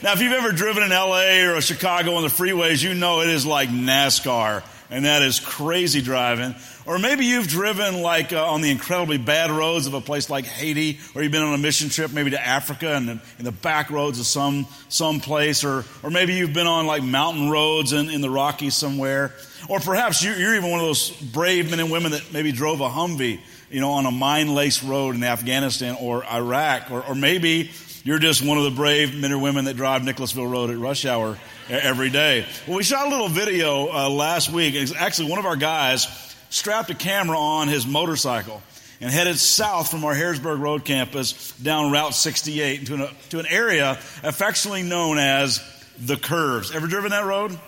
Now, if you've ever driven in LA or Chicago on the freeways, you know it is like NASCAR, and that is crazy driving. Or maybe you've driven like uh, on the incredibly bad roads of a place like Haiti, or you've been on a mission trip maybe to Africa and in, in the back roads of some some place, or or maybe you've been on like mountain roads in, in the Rockies somewhere, or perhaps you, you're even one of those brave men and women that maybe drove a Humvee, you know, on a mine-laced road in Afghanistan or Iraq, or, or maybe you're just one of the brave men or women that drive Nicholasville Road at rush hour every day. Well, we shot a little video uh, last week. Actually, one of our guys strapped a camera on his motorcycle and headed south from our Harrodsburg Road campus down Route 68 to an, to an area affectionately known as the Curves. Ever driven that road?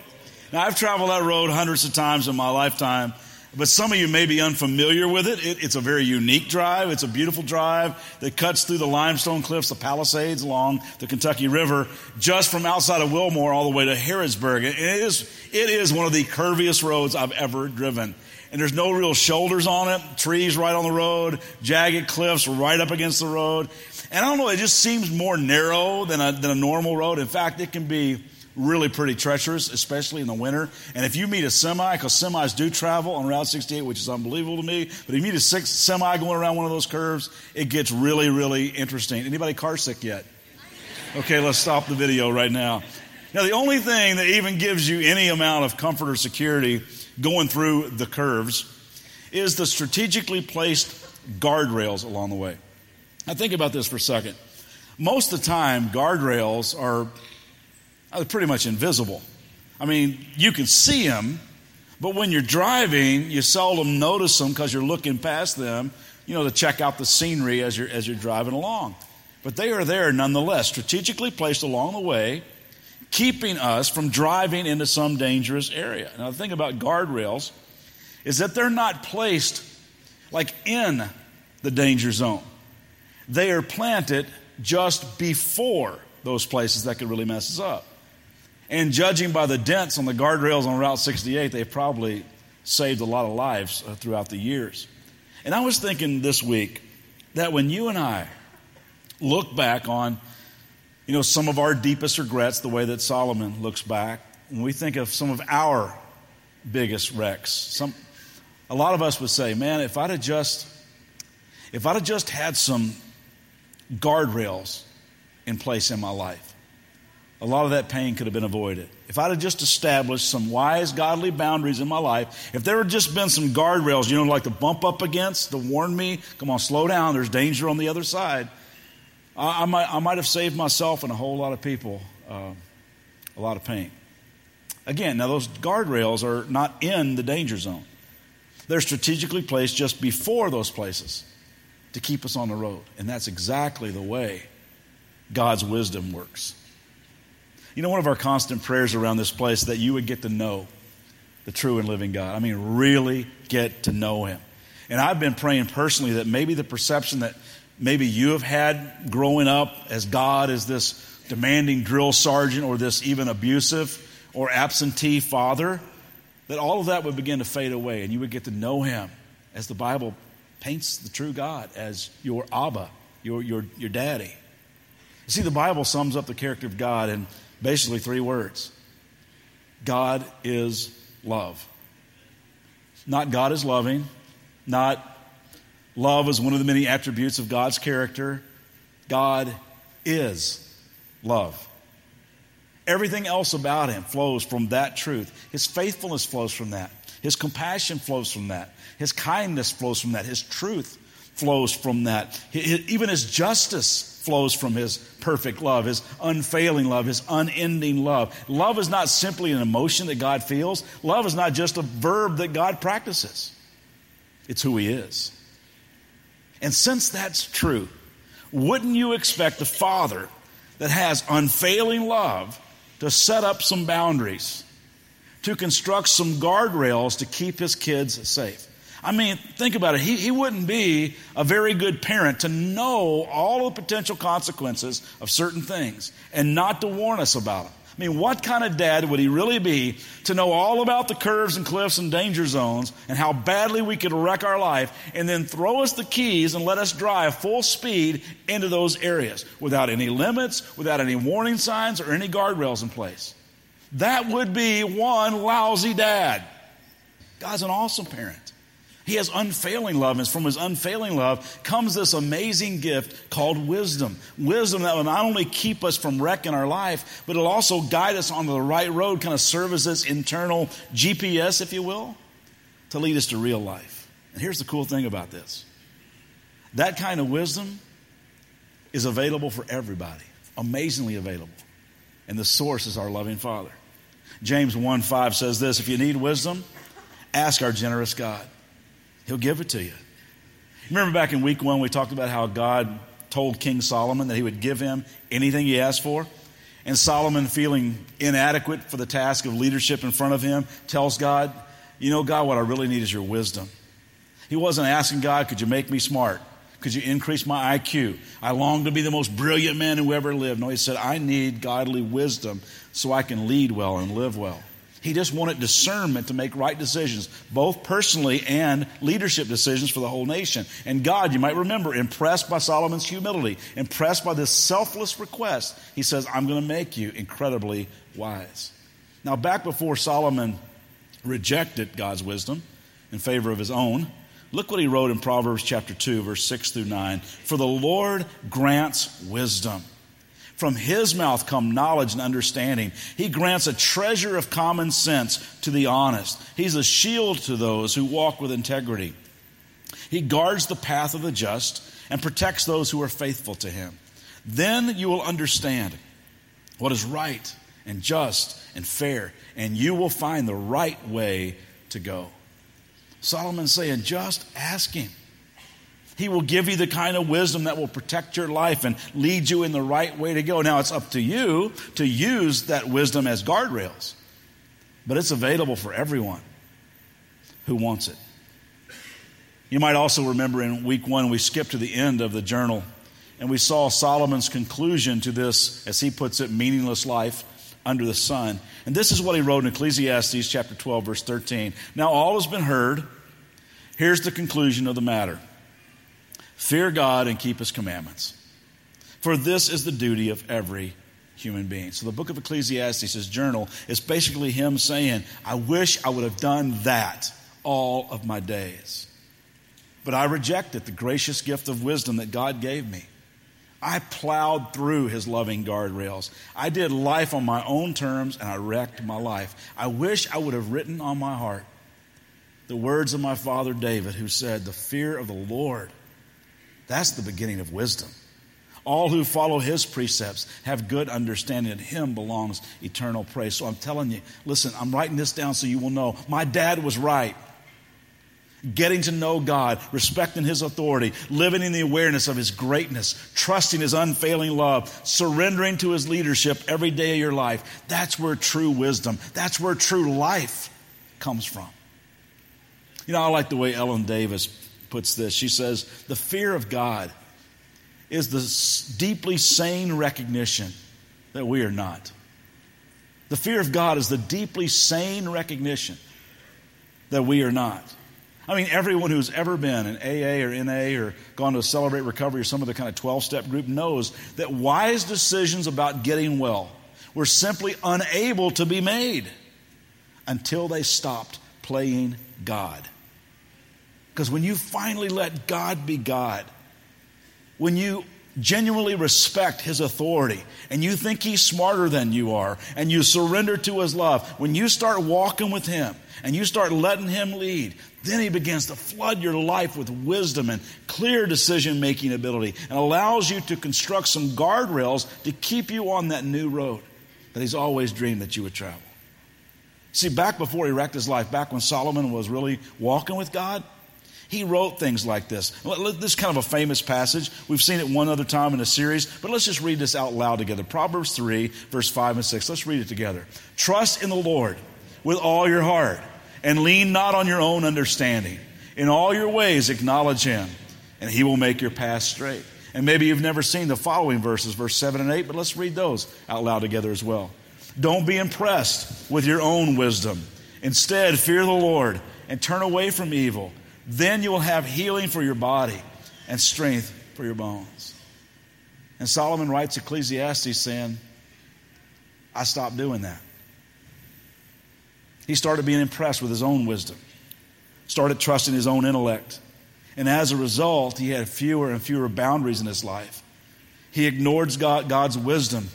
Now, I've traveled that road hundreds of times in my lifetime, but some of you may be unfamiliar with it. it. It's a very unique drive. It's a beautiful drive that cuts through the limestone cliffs, the Palisades along the Kentucky River, just from outside of Wilmore all the way to Harrodsburg. And it is, it is one of the curviest roads I've ever driven and there's no real shoulders on it, trees right on the road, jagged cliffs right up against the road. And I don't know, it just seems more narrow than a, than a normal road. In fact, it can be really pretty treacherous, especially in the winter. And if you meet a semi, because semis do travel on Route 68, which is unbelievable to me, but if you meet a six, semi going around one of those curves, it gets really, really interesting. Anybody car sick yet? Okay, let's stop the video right now. Now, the only thing that even gives you any amount of comfort or security going through the curves is the strategically placed guardrails along the way. Now, think about this for a second. Most of the time, guardrails are, are pretty much invisible. I mean, you can see them, but when you're driving, you seldom notice them because you're looking past them, you know, to check out the scenery as you're, as you're driving along. But they are there nonetheless, strategically placed along the way keeping us from driving into some dangerous area. Now, the thing about guardrails is that they're not placed like in the danger zone, they are planted just before those places that could really mess us up. And judging by the dents on the guardrails on Route 68, they've probably saved a lot of lives uh, throughout the years. And I was thinking this week that when you and I look back on you know, some of our deepest regrets, the way that Solomon looks back, when we think of some of our biggest wrecks, some, a lot of us would say, man, if I'd have just, if I'd have just had some guardrails in place in my life, a lot of that pain could have been avoided. If I'd have just established some wise, godly boundaries in my life, if there had just been some guardrails, you know, like to bump up against, to warn me, come on, slow down, there's danger on the other side, I, I, might, I might have saved myself and a whole lot of people uh, a lot of pain. Again, now those guardrails are not in the danger zone. They're strategically placed just before those places to keep us on the road. And that's exactly the way God's wisdom works. You know, one of our constant prayers around this place that you would get to know the true and living God. I mean, really get to know Him. And I've been praying personally that maybe the perception that maybe you have had growing up as God as this demanding drill sergeant or this even abusive or absentee father, that all of that would begin to fade away and you would get to know him as the Bible paints the true God as your Abba, your, your, your daddy. You see, the Bible sums up the character of God in basically three words God is love. Not God is loving, not Love is one of the many attributes of God's character. God is love. Everything else about him flows from that truth. His faithfulness flows from that. His compassion flows from that. His kindness flows from that. His truth flows from that. Even his justice flows from his perfect love, his unfailing love, his unending love. Love is not simply an emotion that God feels, love is not just a verb that God practices, it's who he is. And since that's true, wouldn't you expect a father that has unfailing love to set up some boundaries, to construct some guardrails to keep his kids safe? I mean, think about it. He, he wouldn't be a very good parent to know all the potential consequences of certain things and not to warn us about them. I mean, what kind of dad would he really be to know all about the curves and cliffs and danger zones and how badly we could wreck our life and then throw us the keys and let us drive full speed into those areas without any limits, without any warning signs or any guardrails in place? That would be one lousy dad. God's an awesome parent. He has unfailing love, and from his unfailing love comes this amazing gift called wisdom. Wisdom that will not only keep us from wrecking our life, but it'll also guide us onto the right road, kind of serve as this internal GPS, if you will, to lead us to real life. And here's the cool thing about this that kind of wisdom is available for everybody, amazingly available. And the source is our loving Father. James 1 5 says this If you need wisdom, ask our generous God He'll give it to you. Remember back in week one, we talked about how God told King Solomon that he would give him anything he asked for? And Solomon, feeling inadequate for the task of leadership in front of him, tells God, You know, God, what I really need is your wisdom. He wasn't asking God, Could you make me smart? Could you increase my IQ? I long to be the most brilliant man who ever lived. No, he said, I need godly wisdom so I can lead well and live well. He just wanted discernment to make right decisions, both personally and leadership decisions for the whole nation. And God, you might remember, impressed by Solomon's humility, impressed by this selfless request, he says, I'm going to make you incredibly wise. Now, back before Solomon rejected God's wisdom in favor of his own, look what he wrote in Proverbs chapter 2, verse 6 through 9. For the Lord grants wisdom from his mouth come knowledge and understanding. He grants a treasure of common sense to the honest. He's a shield to those who walk with integrity. He guards the path of the just and protects those who are faithful to him. Then you will understand what is right and just and fair, and you will find the right way to go. Solomon's saying, just ask him. He will give you the kind of wisdom that will protect your life and lead you in the right way to go. Now, it's up to you to use that wisdom as guardrails, but it's available for everyone who wants it. You might also remember in week one, we skipped to the end of the journal and we saw Solomon's conclusion to this, as he puts it, meaningless life under the sun. And this is what he wrote in Ecclesiastes chapter 12, verse 13. Now, all has been heard. Here's the conclusion of the matter Fear God and keep his commandments. For this is the duty of every human being. So the book of Ecclesiastes, his journal, is basically him saying, I wish I would have done that all of my days. But I rejected the gracious gift of wisdom that God gave me. I plowed through his loving guardrails. I did life on my own terms and I wrecked my life. I wish I would have written on my heart the words of my father David, who said, The fear of the Lord that's the beginning of wisdom. All who follow his precepts have good understanding. and him belongs eternal praise. So I'm telling you, listen, I'm writing this down so you will know. My dad was right. Getting to know God, respecting his authority, living in the awareness of his greatness, trusting his unfailing love, surrendering to his leadership every day of your life. That's where true wisdom, that's where true life comes from. You know, I like the way Ellen Davis puts this. She says, The fear of God is the deeply sane recognition that we are not. The fear of God is the deeply sane recognition that we are not. I mean, everyone who's ever been in AA or NA or gone to Celebrate Recovery or some other kind of 12 step group knows that wise decisions about getting well were simply unable to be made until they stopped playing God. Because when you finally let God be God, when you genuinely respect his authority and you think he's smarter than you are and you surrender to his love, when you start walking with him and you start letting him lead, then he begins to flood your life with wisdom and clear decision making ability and allows you to construct some guardrails to keep you on that new road that he's always dreamed that you would travel. See, back before he wrecked his life, back when Solomon was really walking with God, he wrote things like this. This is kind of a famous passage. We've seen it one other time in a series, but let's just read this out loud together. Proverbs 3, verse 5 and 6. Let's read it together. Trust in the Lord with all your heart and lean not on your own understanding. In all your ways, acknowledge him, and he will make your path straight. And maybe you've never seen the following verses, verse 7 and 8, but let's read those out loud together as well. Don't be impressed with your own wisdom. Instead, fear the Lord and turn away from evil. Then you will have healing for your body and strength for your bones. And Solomon writes Ecclesiastes saying, I stopped doing that. He started being impressed with his own wisdom, started trusting his own intellect. And as a result, he had fewer and fewer boundaries in his life. He ignored God, God's wisdom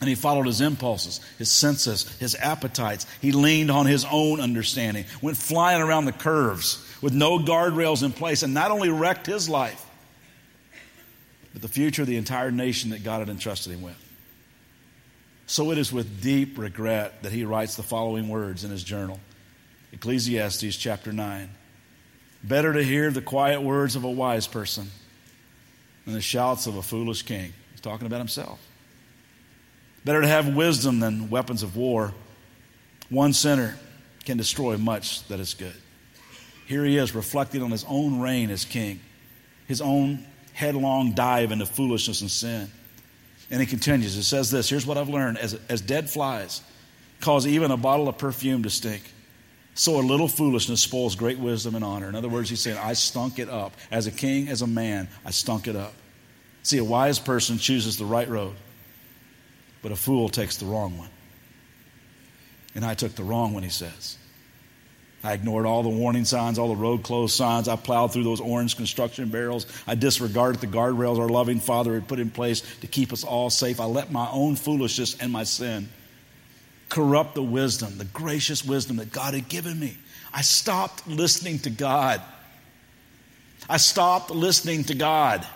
and he followed his impulses, his senses, his appetites. He leaned on his own understanding, went flying around the curves with no guardrails in place, and not only wrecked his life, but the future of the entire nation that God had entrusted him with. So it is with deep regret that he writes the following words in his journal Ecclesiastes chapter 9. Better to hear the quiet words of a wise person than the shouts of a foolish king. He's talking about himself. Better to have wisdom than weapons of war. One sinner can destroy much that is good. Here he is reflecting on his own reign as king, his own headlong dive into foolishness and sin. And he continues. It says this Here's what I've learned as, as dead flies cause even a bottle of perfume to stink. So a little foolishness spoils great wisdom and honor. In other words, he's saying, I stunk it up. As a king, as a man, I stunk it up. See, a wise person chooses the right road, but a fool takes the wrong one. And I took the wrong one, he says. I ignored all the warning signs, all the road closed signs. I plowed through those orange construction barrels. I disregarded the guardrails our loving Father had put in place to keep us all safe. I let my own foolishness and my sin corrupt the wisdom, the gracious wisdom that God had given me. I stopped listening to God. I stopped listening to God.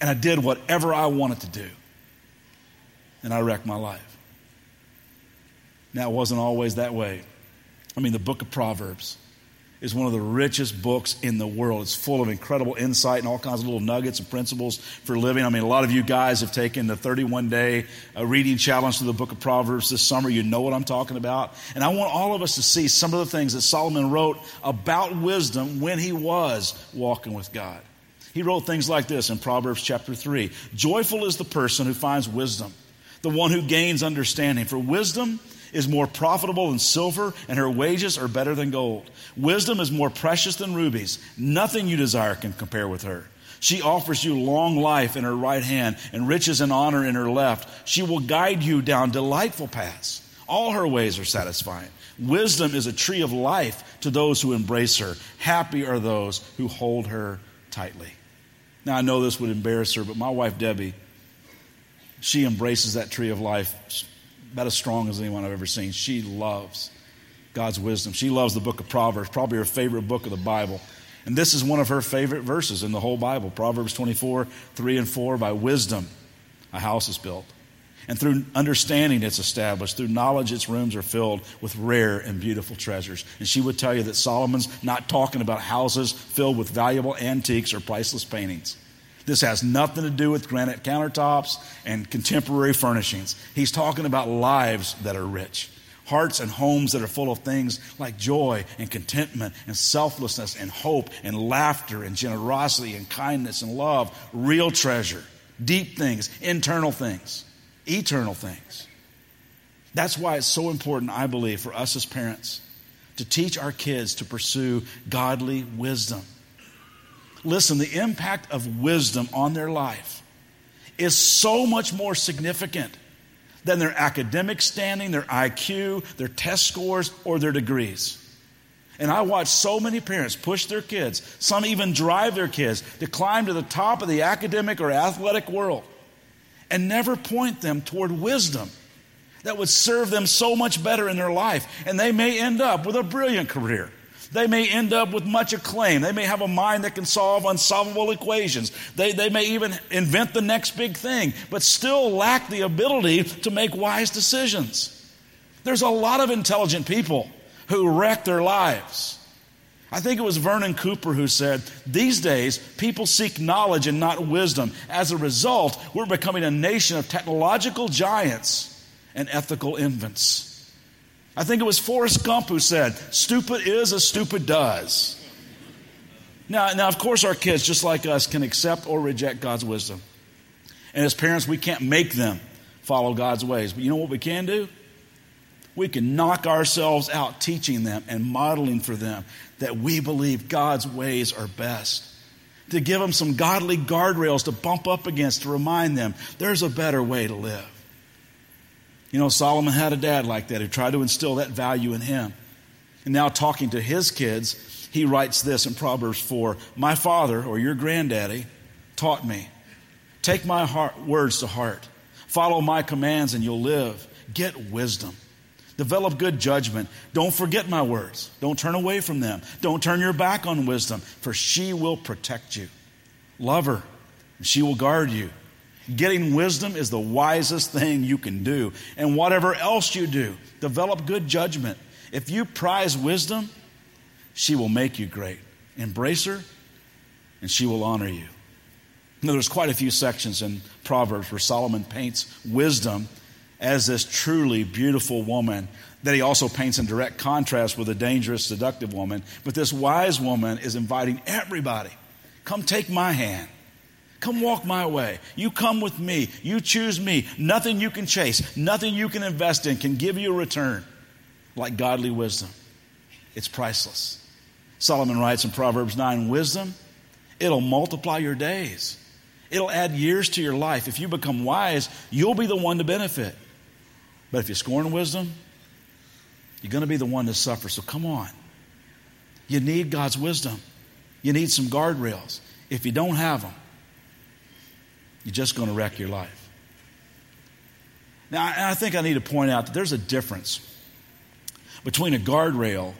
And I did whatever I wanted to do. And I wrecked my life. Now, it wasn't always that way. I mean, the book of Proverbs is one of the richest books in the world. It's full of incredible insight and all kinds of little nuggets and principles for living. I mean, a lot of you guys have taken the 31 day uh, reading challenge to the book of Proverbs this summer. You know what I'm talking about. And I want all of us to see some of the things that Solomon wrote about wisdom when he was walking with God. He wrote things like this in Proverbs chapter 3 Joyful is the person who finds wisdom, the one who gains understanding. For wisdom is more profitable than silver, and her wages are better than gold. Wisdom is more precious than rubies. Nothing you desire can compare with her. She offers you long life in her right hand and riches and honor in her left. She will guide you down delightful paths. All her ways are satisfying. Wisdom is a tree of life to those who embrace her. Happy are those who hold her tightly. Now, I know this would embarrass her, but my wife, Debbie, she embraces that tree of life about as strong as anyone I've ever seen. She loves God's wisdom. She loves the book of Proverbs, probably her favorite book of the Bible. And this is one of her favorite verses in the whole Bible Proverbs 24, 3 and 4. By wisdom, a house is built. And through understanding, it's established. Through knowledge, its rooms are filled with rare and beautiful treasures. And she would tell you that Solomon's not talking about houses filled with valuable antiques or priceless paintings. This has nothing to do with granite countertops and contemporary furnishings. He's talking about lives that are rich, hearts and homes that are full of things like joy and contentment and selflessness and hope and laughter and generosity and kindness and love, real treasure, deep things, internal things, eternal things. That's why it's so important, I believe, for us as parents to teach our kids to pursue godly wisdom. Listen, the impact of wisdom on their life is so much more significant than their academic standing, their IQ, their test scores, or their degrees. And I watch so many parents push their kids, some even drive their kids to climb to the top of the academic or athletic world and never point them toward wisdom that would serve them so much better in their life. And they may end up with a brilliant career. They may end up with much acclaim. They may have a mind that can solve unsolvable equations. They, they may even invent the next big thing, but still lack the ability to make wise decisions. There's a lot of intelligent people who wreck their lives. I think it was Vernon Cooper who said, These days, people seek knowledge and not wisdom. As a result, we're becoming a nation of technological giants and ethical infants. I think it was Forrest Gump who said, Stupid is as stupid does. Now, now, of course, our kids, just like us, can accept or reject God's wisdom. And as parents, we can't make them follow God's ways. But you know what we can do? We can knock ourselves out teaching them and modeling for them that we believe God's ways are best. To give them some godly guardrails to bump up against to remind them there's a better way to live. You know, Solomon had a dad like that who tried to instill that value in him. And now, talking to his kids, he writes this in Proverbs 4 My father, or your granddaddy, taught me. Take my heart, words to heart. Follow my commands, and you'll live. Get wisdom. Develop good judgment. Don't forget my words. Don't turn away from them. Don't turn your back on wisdom, for she will protect you. Love her, and she will guard you. Getting wisdom is the wisest thing you can do. And whatever else you do, develop good judgment. If you prize wisdom, she will make you great. Embrace her, and she will honor you. Now, there's quite a few sections in Proverbs where Solomon paints wisdom as this truly beautiful woman that he also paints in direct contrast with a dangerous, seductive woman. But this wise woman is inviting everybody come take my hand. Come walk my way. You come with me. You choose me. Nothing you can chase, nothing you can invest in can give you a return like godly wisdom. It's priceless. Solomon writes in Proverbs 9 wisdom, it'll multiply your days. It'll add years to your life. If you become wise, you'll be the one to benefit. But if you scorn wisdom, you're going to be the one to suffer. So come on. You need God's wisdom. You need some guardrails. If you don't have them, you're just going to wreck your life. Now, I think I need to point out that there's a difference between a guardrail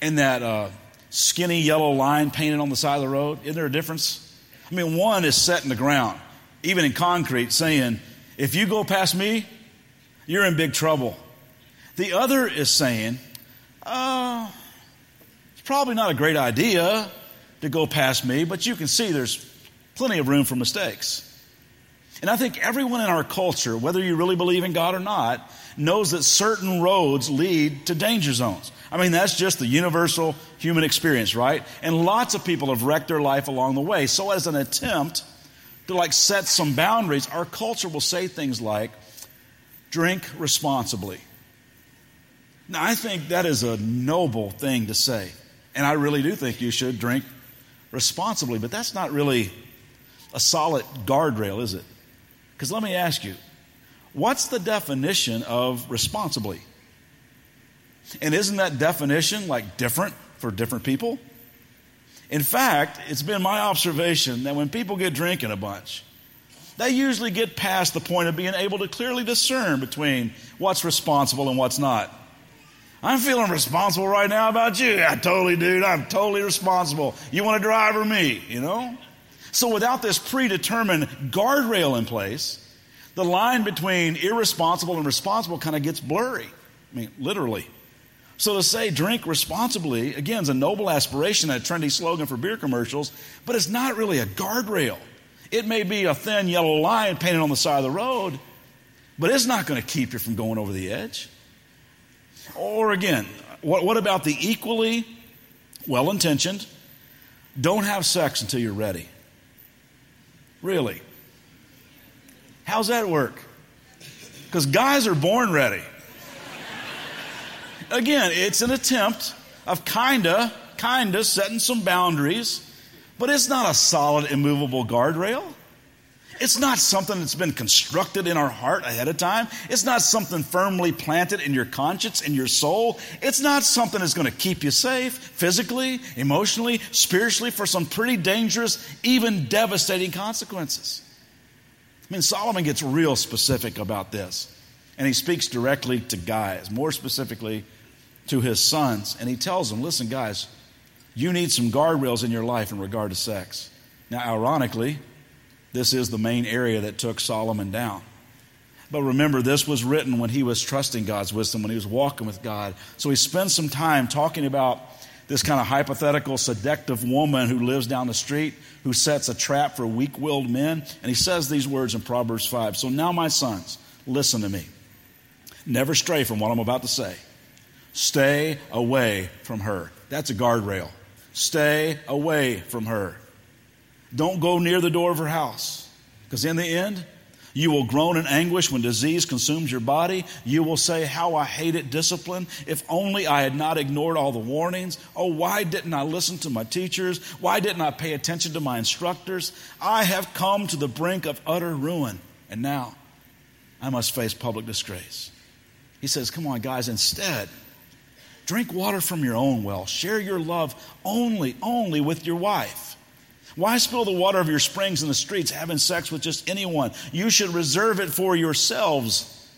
and that uh, skinny yellow line painted on the side of the road. Isn't there a difference? I mean, one is set in the ground, even in concrete, saying, if you go past me, you're in big trouble. The other is saying, uh, it's probably not a great idea to go past me, but you can see there's plenty of room for mistakes. And I think everyone in our culture, whether you really believe in God or not, knows that certain roads lead to danger zones. I mean, that's just the universal human experience, right? And lots of people have wrecked their life along the way. So, as an attempt to like set some boundaries, our culture will say things like, drink responsibly. Now, I think that is a noble thing to say. And I really do think you should drink responsibly, but that's not really a solid guardrail, is it? Because let me ask you, what's the definition of responsibly? And isn't that definition like different for different people? In fact, it's been my observation that when people get drinking a bunch, they usually get past the point of being able to clearly discern between what's responsible and what's not. I'm feeling responsible right now about you. Yeah, totally, dude. I'm totally responsible. You want to drive or me, you know? So without this predetermined guardrail in place, the line between irresponsible and responsible kind of gets blurry. I mean, literally. So to say drink responsibly, again, is a noble aspiration, a trendy slogan for beer commercials, but it's not really a guardrail. It may be a thin yellow line painted on the side of the road, but it's not going to keep you from going over the edge. Or again, what, what about the equally well intentioned, don't have sex until you're ready? Really? How's that work? Because guys are born ready. Again, it's an attempt of kinda, kinda setting some boundaries, but it's not a solid, immovable guardrail. It's not something that's been constructed in our heart ahead of time. It's not something firmly planted in your conscience, in your soul. It's not something that's going to keep you safe physically, emotionally, spiritually for some pretty dangerous, even devastating consequences. I mean, Solomon gets real specific about this. And he speaks directly to guys, more specifically to his sons, and he tells them, listen, guys, you need some guardrails in your life in regard to sex. Now, ironically, this is the main area that took Solomon down. But remember, this was written when he was trusting God's wisdom, when he was walking with God. So he spends some time talking about this kind of hypothetical seductive woman who lives down the street, who sets a trap for weak willed men. And he says these words in Proverbs 5. So now, my sons, listen to me. Never stray from what I'm about to say. Stay away from her. That's a guardrail. Stay away from her. Don't go near the door of her house. Because in the end, You will groan in anguish when disease consumes your body. You will say, How I hated discipline. If only I had not ignored all the warnings. Oh, why didn't I listen to my teachers? Why didn't I pay attention to my instructors? I have come to the brink of utter ruin, and now I must face public disgrace. He says, Come on, guys, instead, drink water from your own well. Share your love only, only with your wife. Why spill the water of your springs in the streets, having sex with just anyone? You should reserve it for yourselves.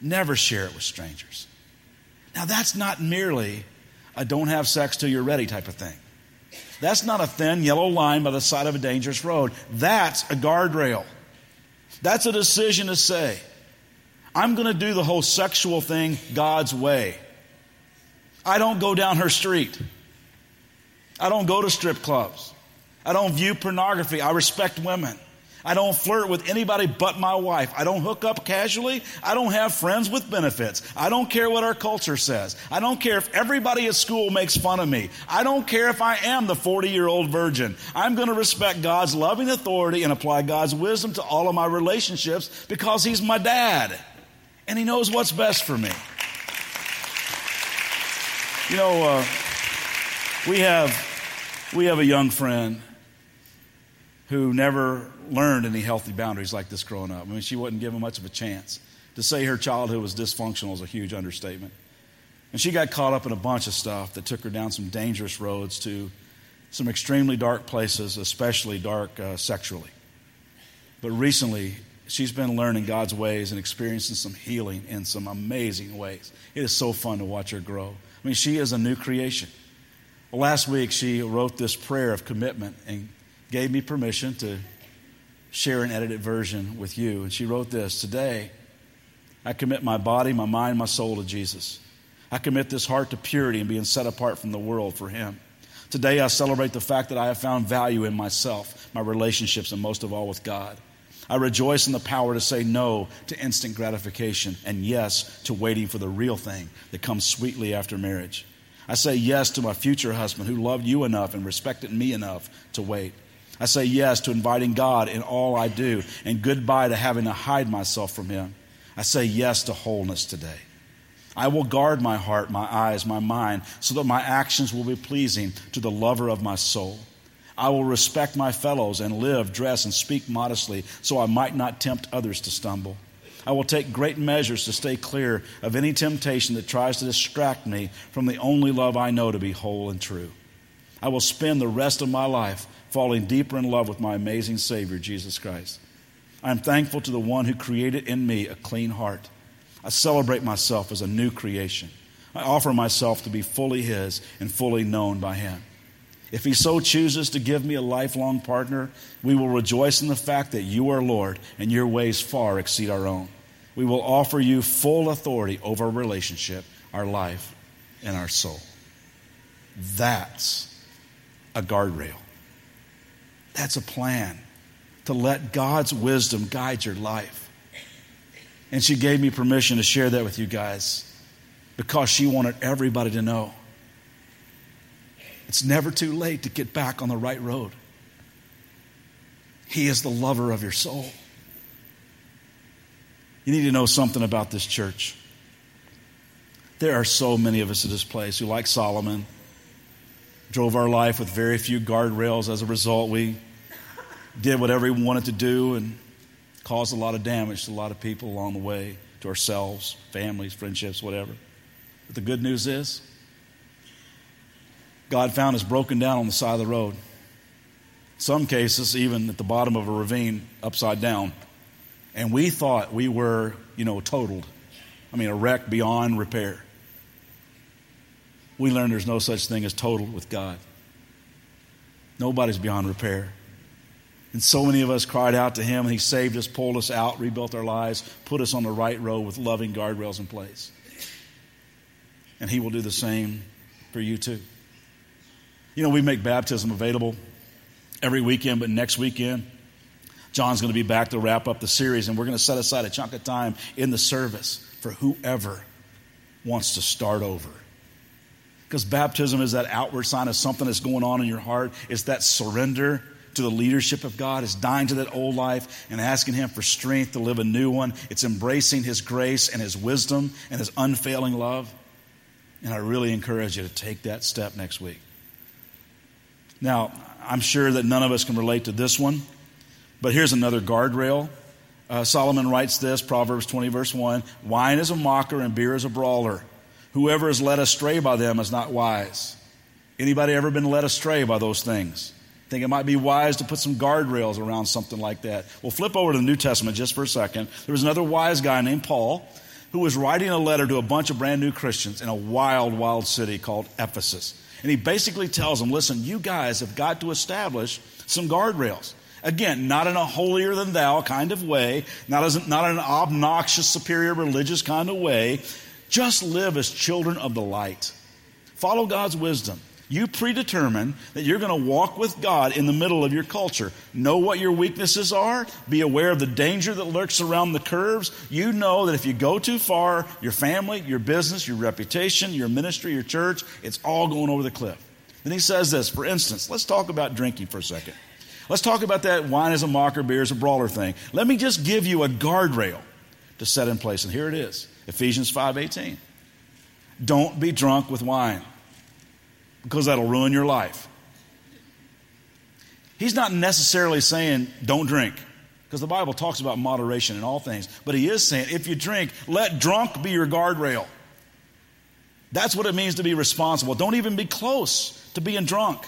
Never share it with strangers. Now, that's not merely a don't have sex till you're ready type of thing. That's not a thin yellow line by the side of a dangerous road. That's a guardrail. That's a decision to say, I'm going to do the whole sexual thing God's way. I don't go down her street. I don't go to strip clubs. I don't view pornography. I respect women. I don't flirt with anybody but my wife. I don't hook up casually. I don't have friends with benefits. I don't care what our culture says. I don't care if everybody at school makes fun of me. I don't care if I am the 40 year old virgin. I'm going to respect God's loving authority and apply God's wisdom to all of my relationships because He's my dad and He knows what's best for me. You know, uh, we have we have a young friend who never learned any healthy boundaries like this growing up. I mean, she wasn't given much of a chance. To say her childhood was dysfunctional is a huge understatement. And she got caught up in a bunch of stuff that took her down some dangerous roads to some extremely dark places, especially dark uh, sexually. But recently, she's been learning God's ways and experiencing some healing in some amazing ways. It is so fun to watch her grow. I mean, she is a new creation. Last week, she wrote this prayer of commitment and gave me permission to share an edited version with you. And she wrote this Today, I commit my body, my mind, my soul to Jesus. I commit this heart to purity and being set apart from the world for Him. Today, I celebrate the fact that I have found value in myself, my relationships, and most of all with God. I rejoice in the power to say no to instant gratification and yes to waiting for the real thing that comes sweetly after marriage. I say yes to my future husband who loved you enough and respected me enough to wait. I say yes to inviting God in all I do and goodbye to having to hide myself from Him. I say yes to wholeness today. I will guard my heart, my eyes, my mind, so that my actions will be pleasing to the lover of my soul. I will respect my fellows and live, dress, and speak modestly so I might not tempt others to stumble. I will take great measures to stay clear of any temptation that tries to distract me from the only love I know to be whole and true. I will spend the rest of my life falling deeper in love with my amazing Savior, Jesus Christ. I am thankful to the one who created in me a clean heart. I celebrate myself as a new creation. I offer myself to be fully His and fully known by Him. If He so chooses to give me a lifelong partner, we will rejoice in the fact that you are Lord and your ways far exceed our own. We will offer you full authority over our relationship, our life, and our soul. That's a guardrail. That's a plan to let God's wisdom guide your life. And she gave me permission to share that with you guys because she wanted everybody to know it's never too late to get back on the right road. He is the lover of your soul. You need to know something about this church. There are so many of us in this place who, like Solomon, drove our life with very few guardrails. As a result, we did whatever we wanted to do and caused a lot of damage to a lot of people along the way, to ourselves, families, friendships, whatever. But the good news is, God found us broken down on the side of the road. Some cases, even at the bottom of a ravine, upside down. And we thought we were, you know, totaled. I mean, a wreck beyond repair we learn there's no such thing as total with God. Nobody's beyond repair. And so many of us cried out to Him, and He saved us, pulled us out, rebuilt our lives, put us on the right road with loving guardrails in place. And He will do the same for you too. You know, we make baptism available every weekend, but next weekend, John's going to be back to wrap up the series, and we're going to set aside a chunk of time in the service for whoever wants to start over because baptism is that outward sign of something that's going on in your heart. It's that surrender to the leadership of God. It's dying to that old life and asking Him for strength to live a new one. It's embracing His grace and His wisdom and His unfailing love. And I really encourage you to take that step next week. Now, I'm sure that none of us can relate to this one, but here's another guardrail. Uh, Solomon writes this, Proverbs 20, verse 1 Wine is a mocker and beer is a brawler. Whoever is led astray by them is not wise. Anybody ever been led astray by those things? Think it might be wise to put some guardrails around something like that. We'll flip over to the New Testament just for a second. There was another wise guy named Paul who was writing a letter to a bunch of brand new Christians in a wild, wild city called Ephesus. And he basically tells them, listen, you guys have got to establish some guardrails. Again, not in a holier than thou kind of way, not, as, not in an obnoxious, superior religious kind of way. Just live as children of the light. Follow God's wisdom. You predetermine that you're going to walk with God in the middle of your culture. Know what your weaknesses are. Be aware of the danger that lurks around the curves. You know that if you go too far, your family, your business, your reputation, your ministry, your church, it's all going over the cliff. Then he says this, for instance, let's talk about drinking for a second. Let's talk about that wine is a mocker, beer is a brawler thing. Let me just give you a guardrail to set in place. And here it is Ephesians 5:18. Don't be drunk with wine because that'll ruin your life. He's not necessarily saying don't drink because the Bible talks about moderation in all things, but he is saying if you drink, let drunk be your guardrail. That's what it means to be responsible. Don't even be close to being drunk.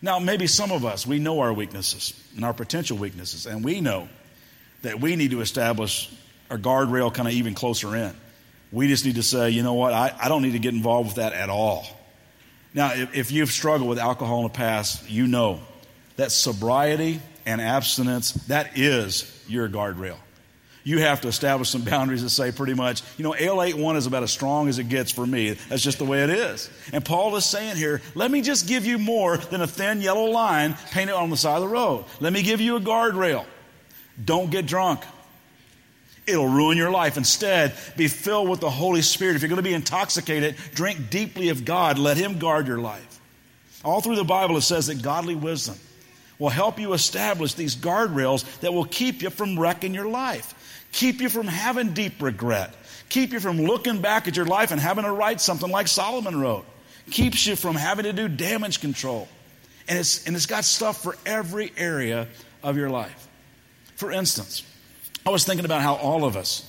Now, maybe some of us, we know our weaknesses and our potential weaknesses, and we know that we need to establish our guardrail kind of even closer in. We just need to say, you know what, I, I don't need to get involved with that at all. Now, if, if you've struggled with alcohol in the past, you know that sobriety and abstinence, that is your guardrail. You have to establish some boundaries that say pretty much, you know, Ale-8-One is about as strong as it gets for me. That's just the way it is. And Paul is saying here, let me just give you more than a thin yellow line painted on the side of the road. Let me give you a guardrail. Don't get drunk. It'll ruin your life. Instead, be filled with the Holy Spirit. If you're going to be intoxicated, drink deeply of God. Let Him guard your life. All through the Bible, it says that godly wisdom will help you establish these guardrails that will keep you from wrecking your life, keep you from having deep regret, keep you from looking back at your life and having to write something like Solomon wrote, keeps you from having to do damage control. And it's, and it's got stuff for every area of your life. For instance, I was thinking about how all of us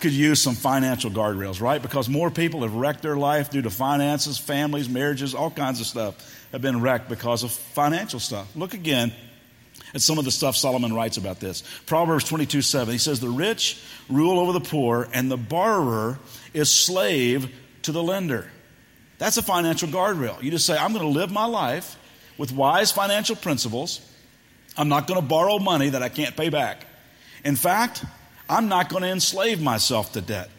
could use some financial guardrails, right? Because more people have wrecked their life due to finances, families, marriages, all kinds of stuff have been wrecked because of financial stuff. Look again at some of the stuff Solomon writes about this. Proverbs 22 7, he says, The rich rule over the poor, and the borrower is slave to the lender. That's a financial guardrail. You just say, I'm going to live my life with wise financial principles. I'm not going to borrow money that I can't pay back. In fact, I'm not going to enslave myself to debt.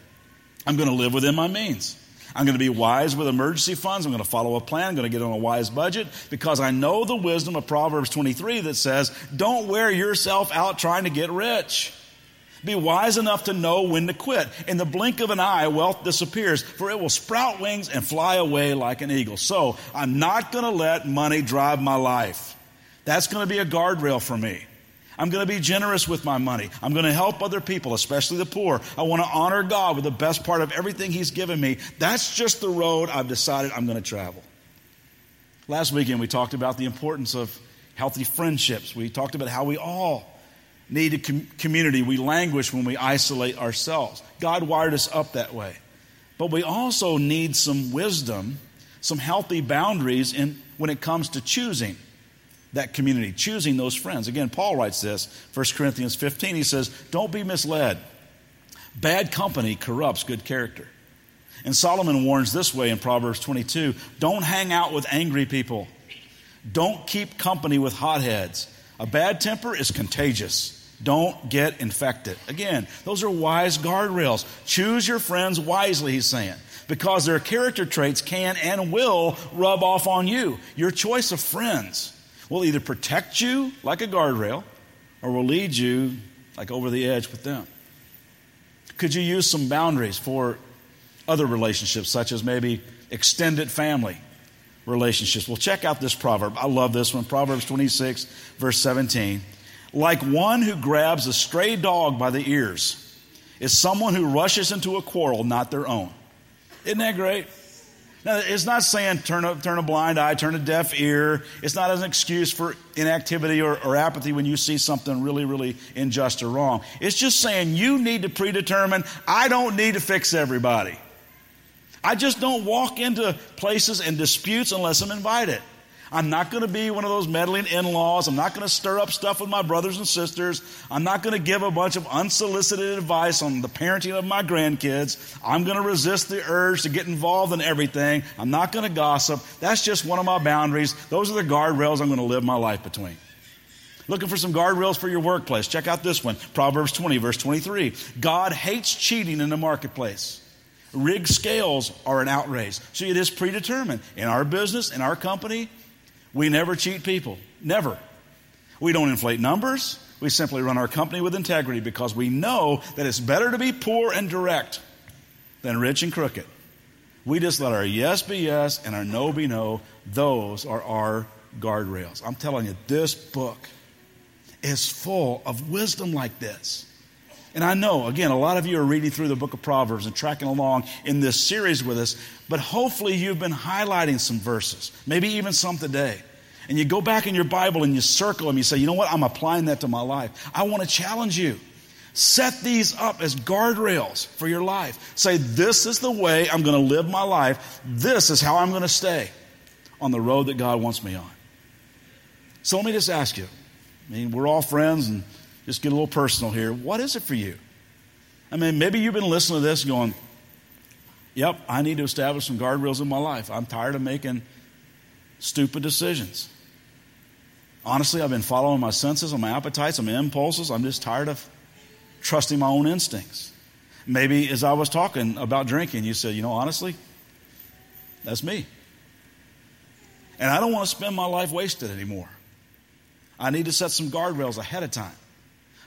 I'm going to live within my means. I'm going to be wise with emergency funds. I'm going to follow a plan. I'm going to get on a wise budget because I know the wisdom of Proverbs 23 that says, don't wear yourself out trying to get rich. Be wise enough to know when to quit. In the blink of an eye, wealth disappears, for it will sprout wings and fly away like an eagle. So I'm not going to let money drive my life. That's going to be a guardrail for me. I'm going to be generous with my money. I'm going to help other people, especially the poor. I want to honor God with the best part of everything He's given me. That's just the road I've decided I'm going to travel. Last weekend, we talked about the importance of healthy friendships. We talked about how we all need a com- community. We languish when we isolate ourselves. God wired us up that way. But we also need some wisdom, some healthy boundaries in, when it comes to choosing that community, choosing those friends. Again, Paul writes this, 1 Corinthians 15. He says, Don't be misled. Bad company corrupts good character. And Solomon warns this way in Proverbs 22 Don't hang out with angry people, don't keep company with hotheads. A bad temper is contagious. Don't get infected. Again, those are wise guardrails. Choose your friends wisely, he's saying, because their character traits can and will rub off on you. Your choice of friends will either protect you like a guardrail or will lead you like over the edge with them. Could you use some boundaries for other relationships, such as maybe extended family relationships. Well, check out this proverb. I love this one. Proverbs 26, verse 17. Like one who grabs a stray dog by the ears is someone who rushes into a quarrel not their own. Isn't that great? Now, it's not saying turn a, turn a blind eye, turn a deaf ear. It's not an excuse for inactivity or, or apathy when you see something really, really unjust or wrong. It's just saying you need to predetermine, I don't need to fix everybody. I just don't walk into places and disputes unless I'm invited. I'm not going to be one of those meddling in laws. I'm not going to stir up stuff with my brothers and sisters. I'm not going to give a bunch of unsolicited advice on the parenting of my grandkids. I'm going to resist the urge to get involved in everything. I'm not going to gossip. That's just one of my boundaries. Those are the guardrails I'm going to live my life between. Looking for some guardrails for your workplace? Check out this one Proverbs 20, verse 23. God hates cheating in the marketplace. Rigged scales are an outrage. See, it is predetermined. In our business, in our company, we never cheat people. Never. We don't inflate numbers. We simply run our company with integrity because we know that it's better to be poor and direct than rich and crooked. We just let our yes be yes and our no be no. Those are our guardrails. I'm telling you, this book is full of wisdom like this. And I know, again, a lot of you are reading through the book of Proverbs and tracking along in this series with us, but hopefully you've been highlighting some verses, maybe even some today. And you go back in your Bible and you circle them, you say, you know what, I'm applying that to my life. I want to challenge you. Set these up as guardrails for your life. Say, this is the way I'm going to live my life. This is how I'm going to stay on the road that God wants me on. So let me just ask you. I mean, we're all friends and just get a little personal here. What is it for you? I mean, maybe you've been listening to this going, yep, I need to establish some guardrails in my life. I'm tired of making stupid decisions. Honestly, I've been following my senses and my appetites and my impulses. I'm just tired of trusting my own instincts. Maybe as I was talking about drinking, you said, you know, honestly, that's me. And I don't want to spend my life wasted anymore. I need to set some guardrails ahead of time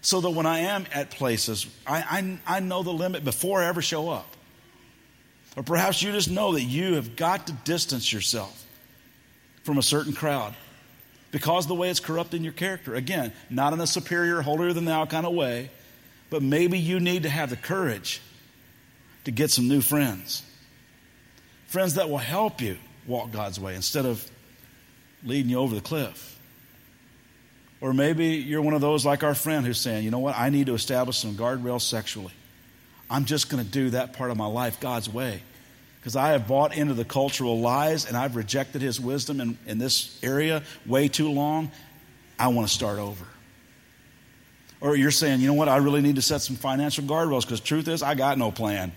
so that when I am at places, I, I, I know the limit before I ever show up. Or perhaps you just know that you have got to distance yourself from a certain crowd because the way it's corrupting your character. Again, not in a superior, holier than thou kind of way, but maybe you need to have the courage to get some new friends. Friends that will help you walk God's way instead of leading you over the cliff. Or maybe you're one of those like our friend who's saying, you know what, I need to establish some guardrails sexually. I'm just going to do that part of my life God's way. Because I have bought into the cultural lies and I've rejected his wisdom in, in this area way too long. I want to start over. Or you're saying, you know what, I really need to set some financial guardrails because truth is, I got no plan.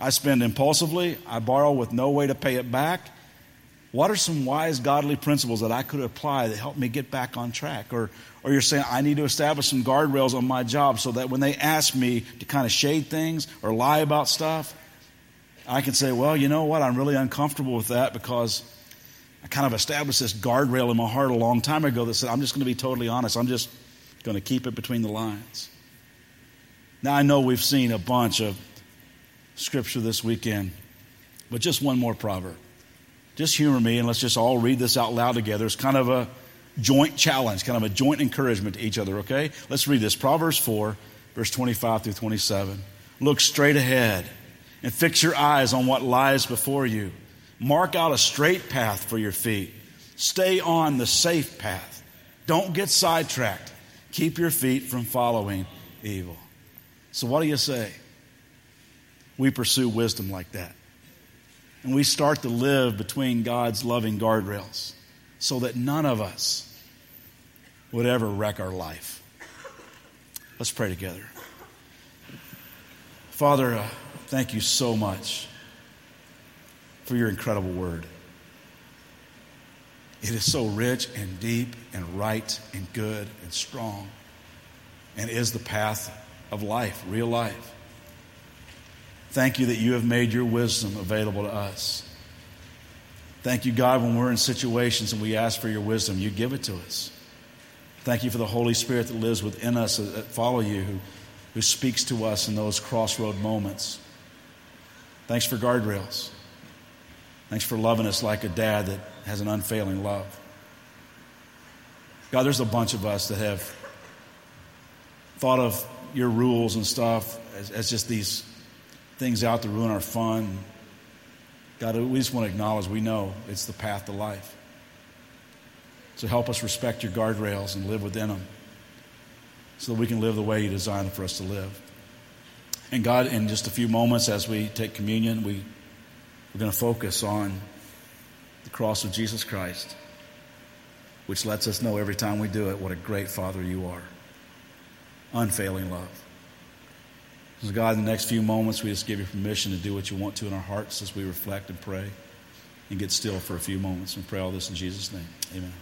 I spend impulsively, I borrow with no way to pay it back, what are some wise, godly principles that I could apply that help me get back on track? Or, or you're saying, I need to establish some guardrails on my job so that when they ask me to kind of shade things or lie about stuff, I can say, well, you know what? I'm really uncomfortable with that because I kind of established this guardrail in my heart a long time ago that said, I'm just going to be totally honest. I'm just going to keep it between the lines. Now, I know we've seen a bunch of scripture this weekend, but just one more proverb just humor me and let's just all read this out loud together. It's kind of a joint challenge, kind of a joint encouragement to each other, okay? Let's read this Proverbs 4, verse 25 through 27. Look straight ahead and fix your eyes on what lies before you. Mark out a straight path for your feet. Stay on the safe path. Don't get sidetracked. Keep your feet from following evil. So, what do you say? We pursue wisdom like that and we start to live between God's loving guardrails so that none of us would ever wreck our life. Let's pray together. Father, uh, thank you so much for your incredible word. It is so rich and deep and right and good and strong and is the path of life, real life. Thank you that you have made your wisdom available to us. Thank you, God, when we're in situations and we ask for your wisdom, you give it to us. Thank you for the Holy Spirit that lives within us that follow you, who, who speaks to us in those crossroad moments. Thanks for guardrails. Thanks for loving us like a dad that has an unfailing love. God, there's a bunch of us that have thought of your rules and stuff as, as just these things out to ruin our fun. God, we just want to acknowledge we know it's the path to life. So help us respect your guardrails and live within them so that we can live the way you designed for us to live. And God, in just a few moments as we take communion, we, we're going to focus on the cross of Jesus Christ, which lets us know every time we do it what a great Father you are. Unfailing love. So, God, in the next few moments, we just give you permission to do what you want to in our hearts as we reflect and pray and get still for a few moments. And pray all this in Jesus' name. Amen.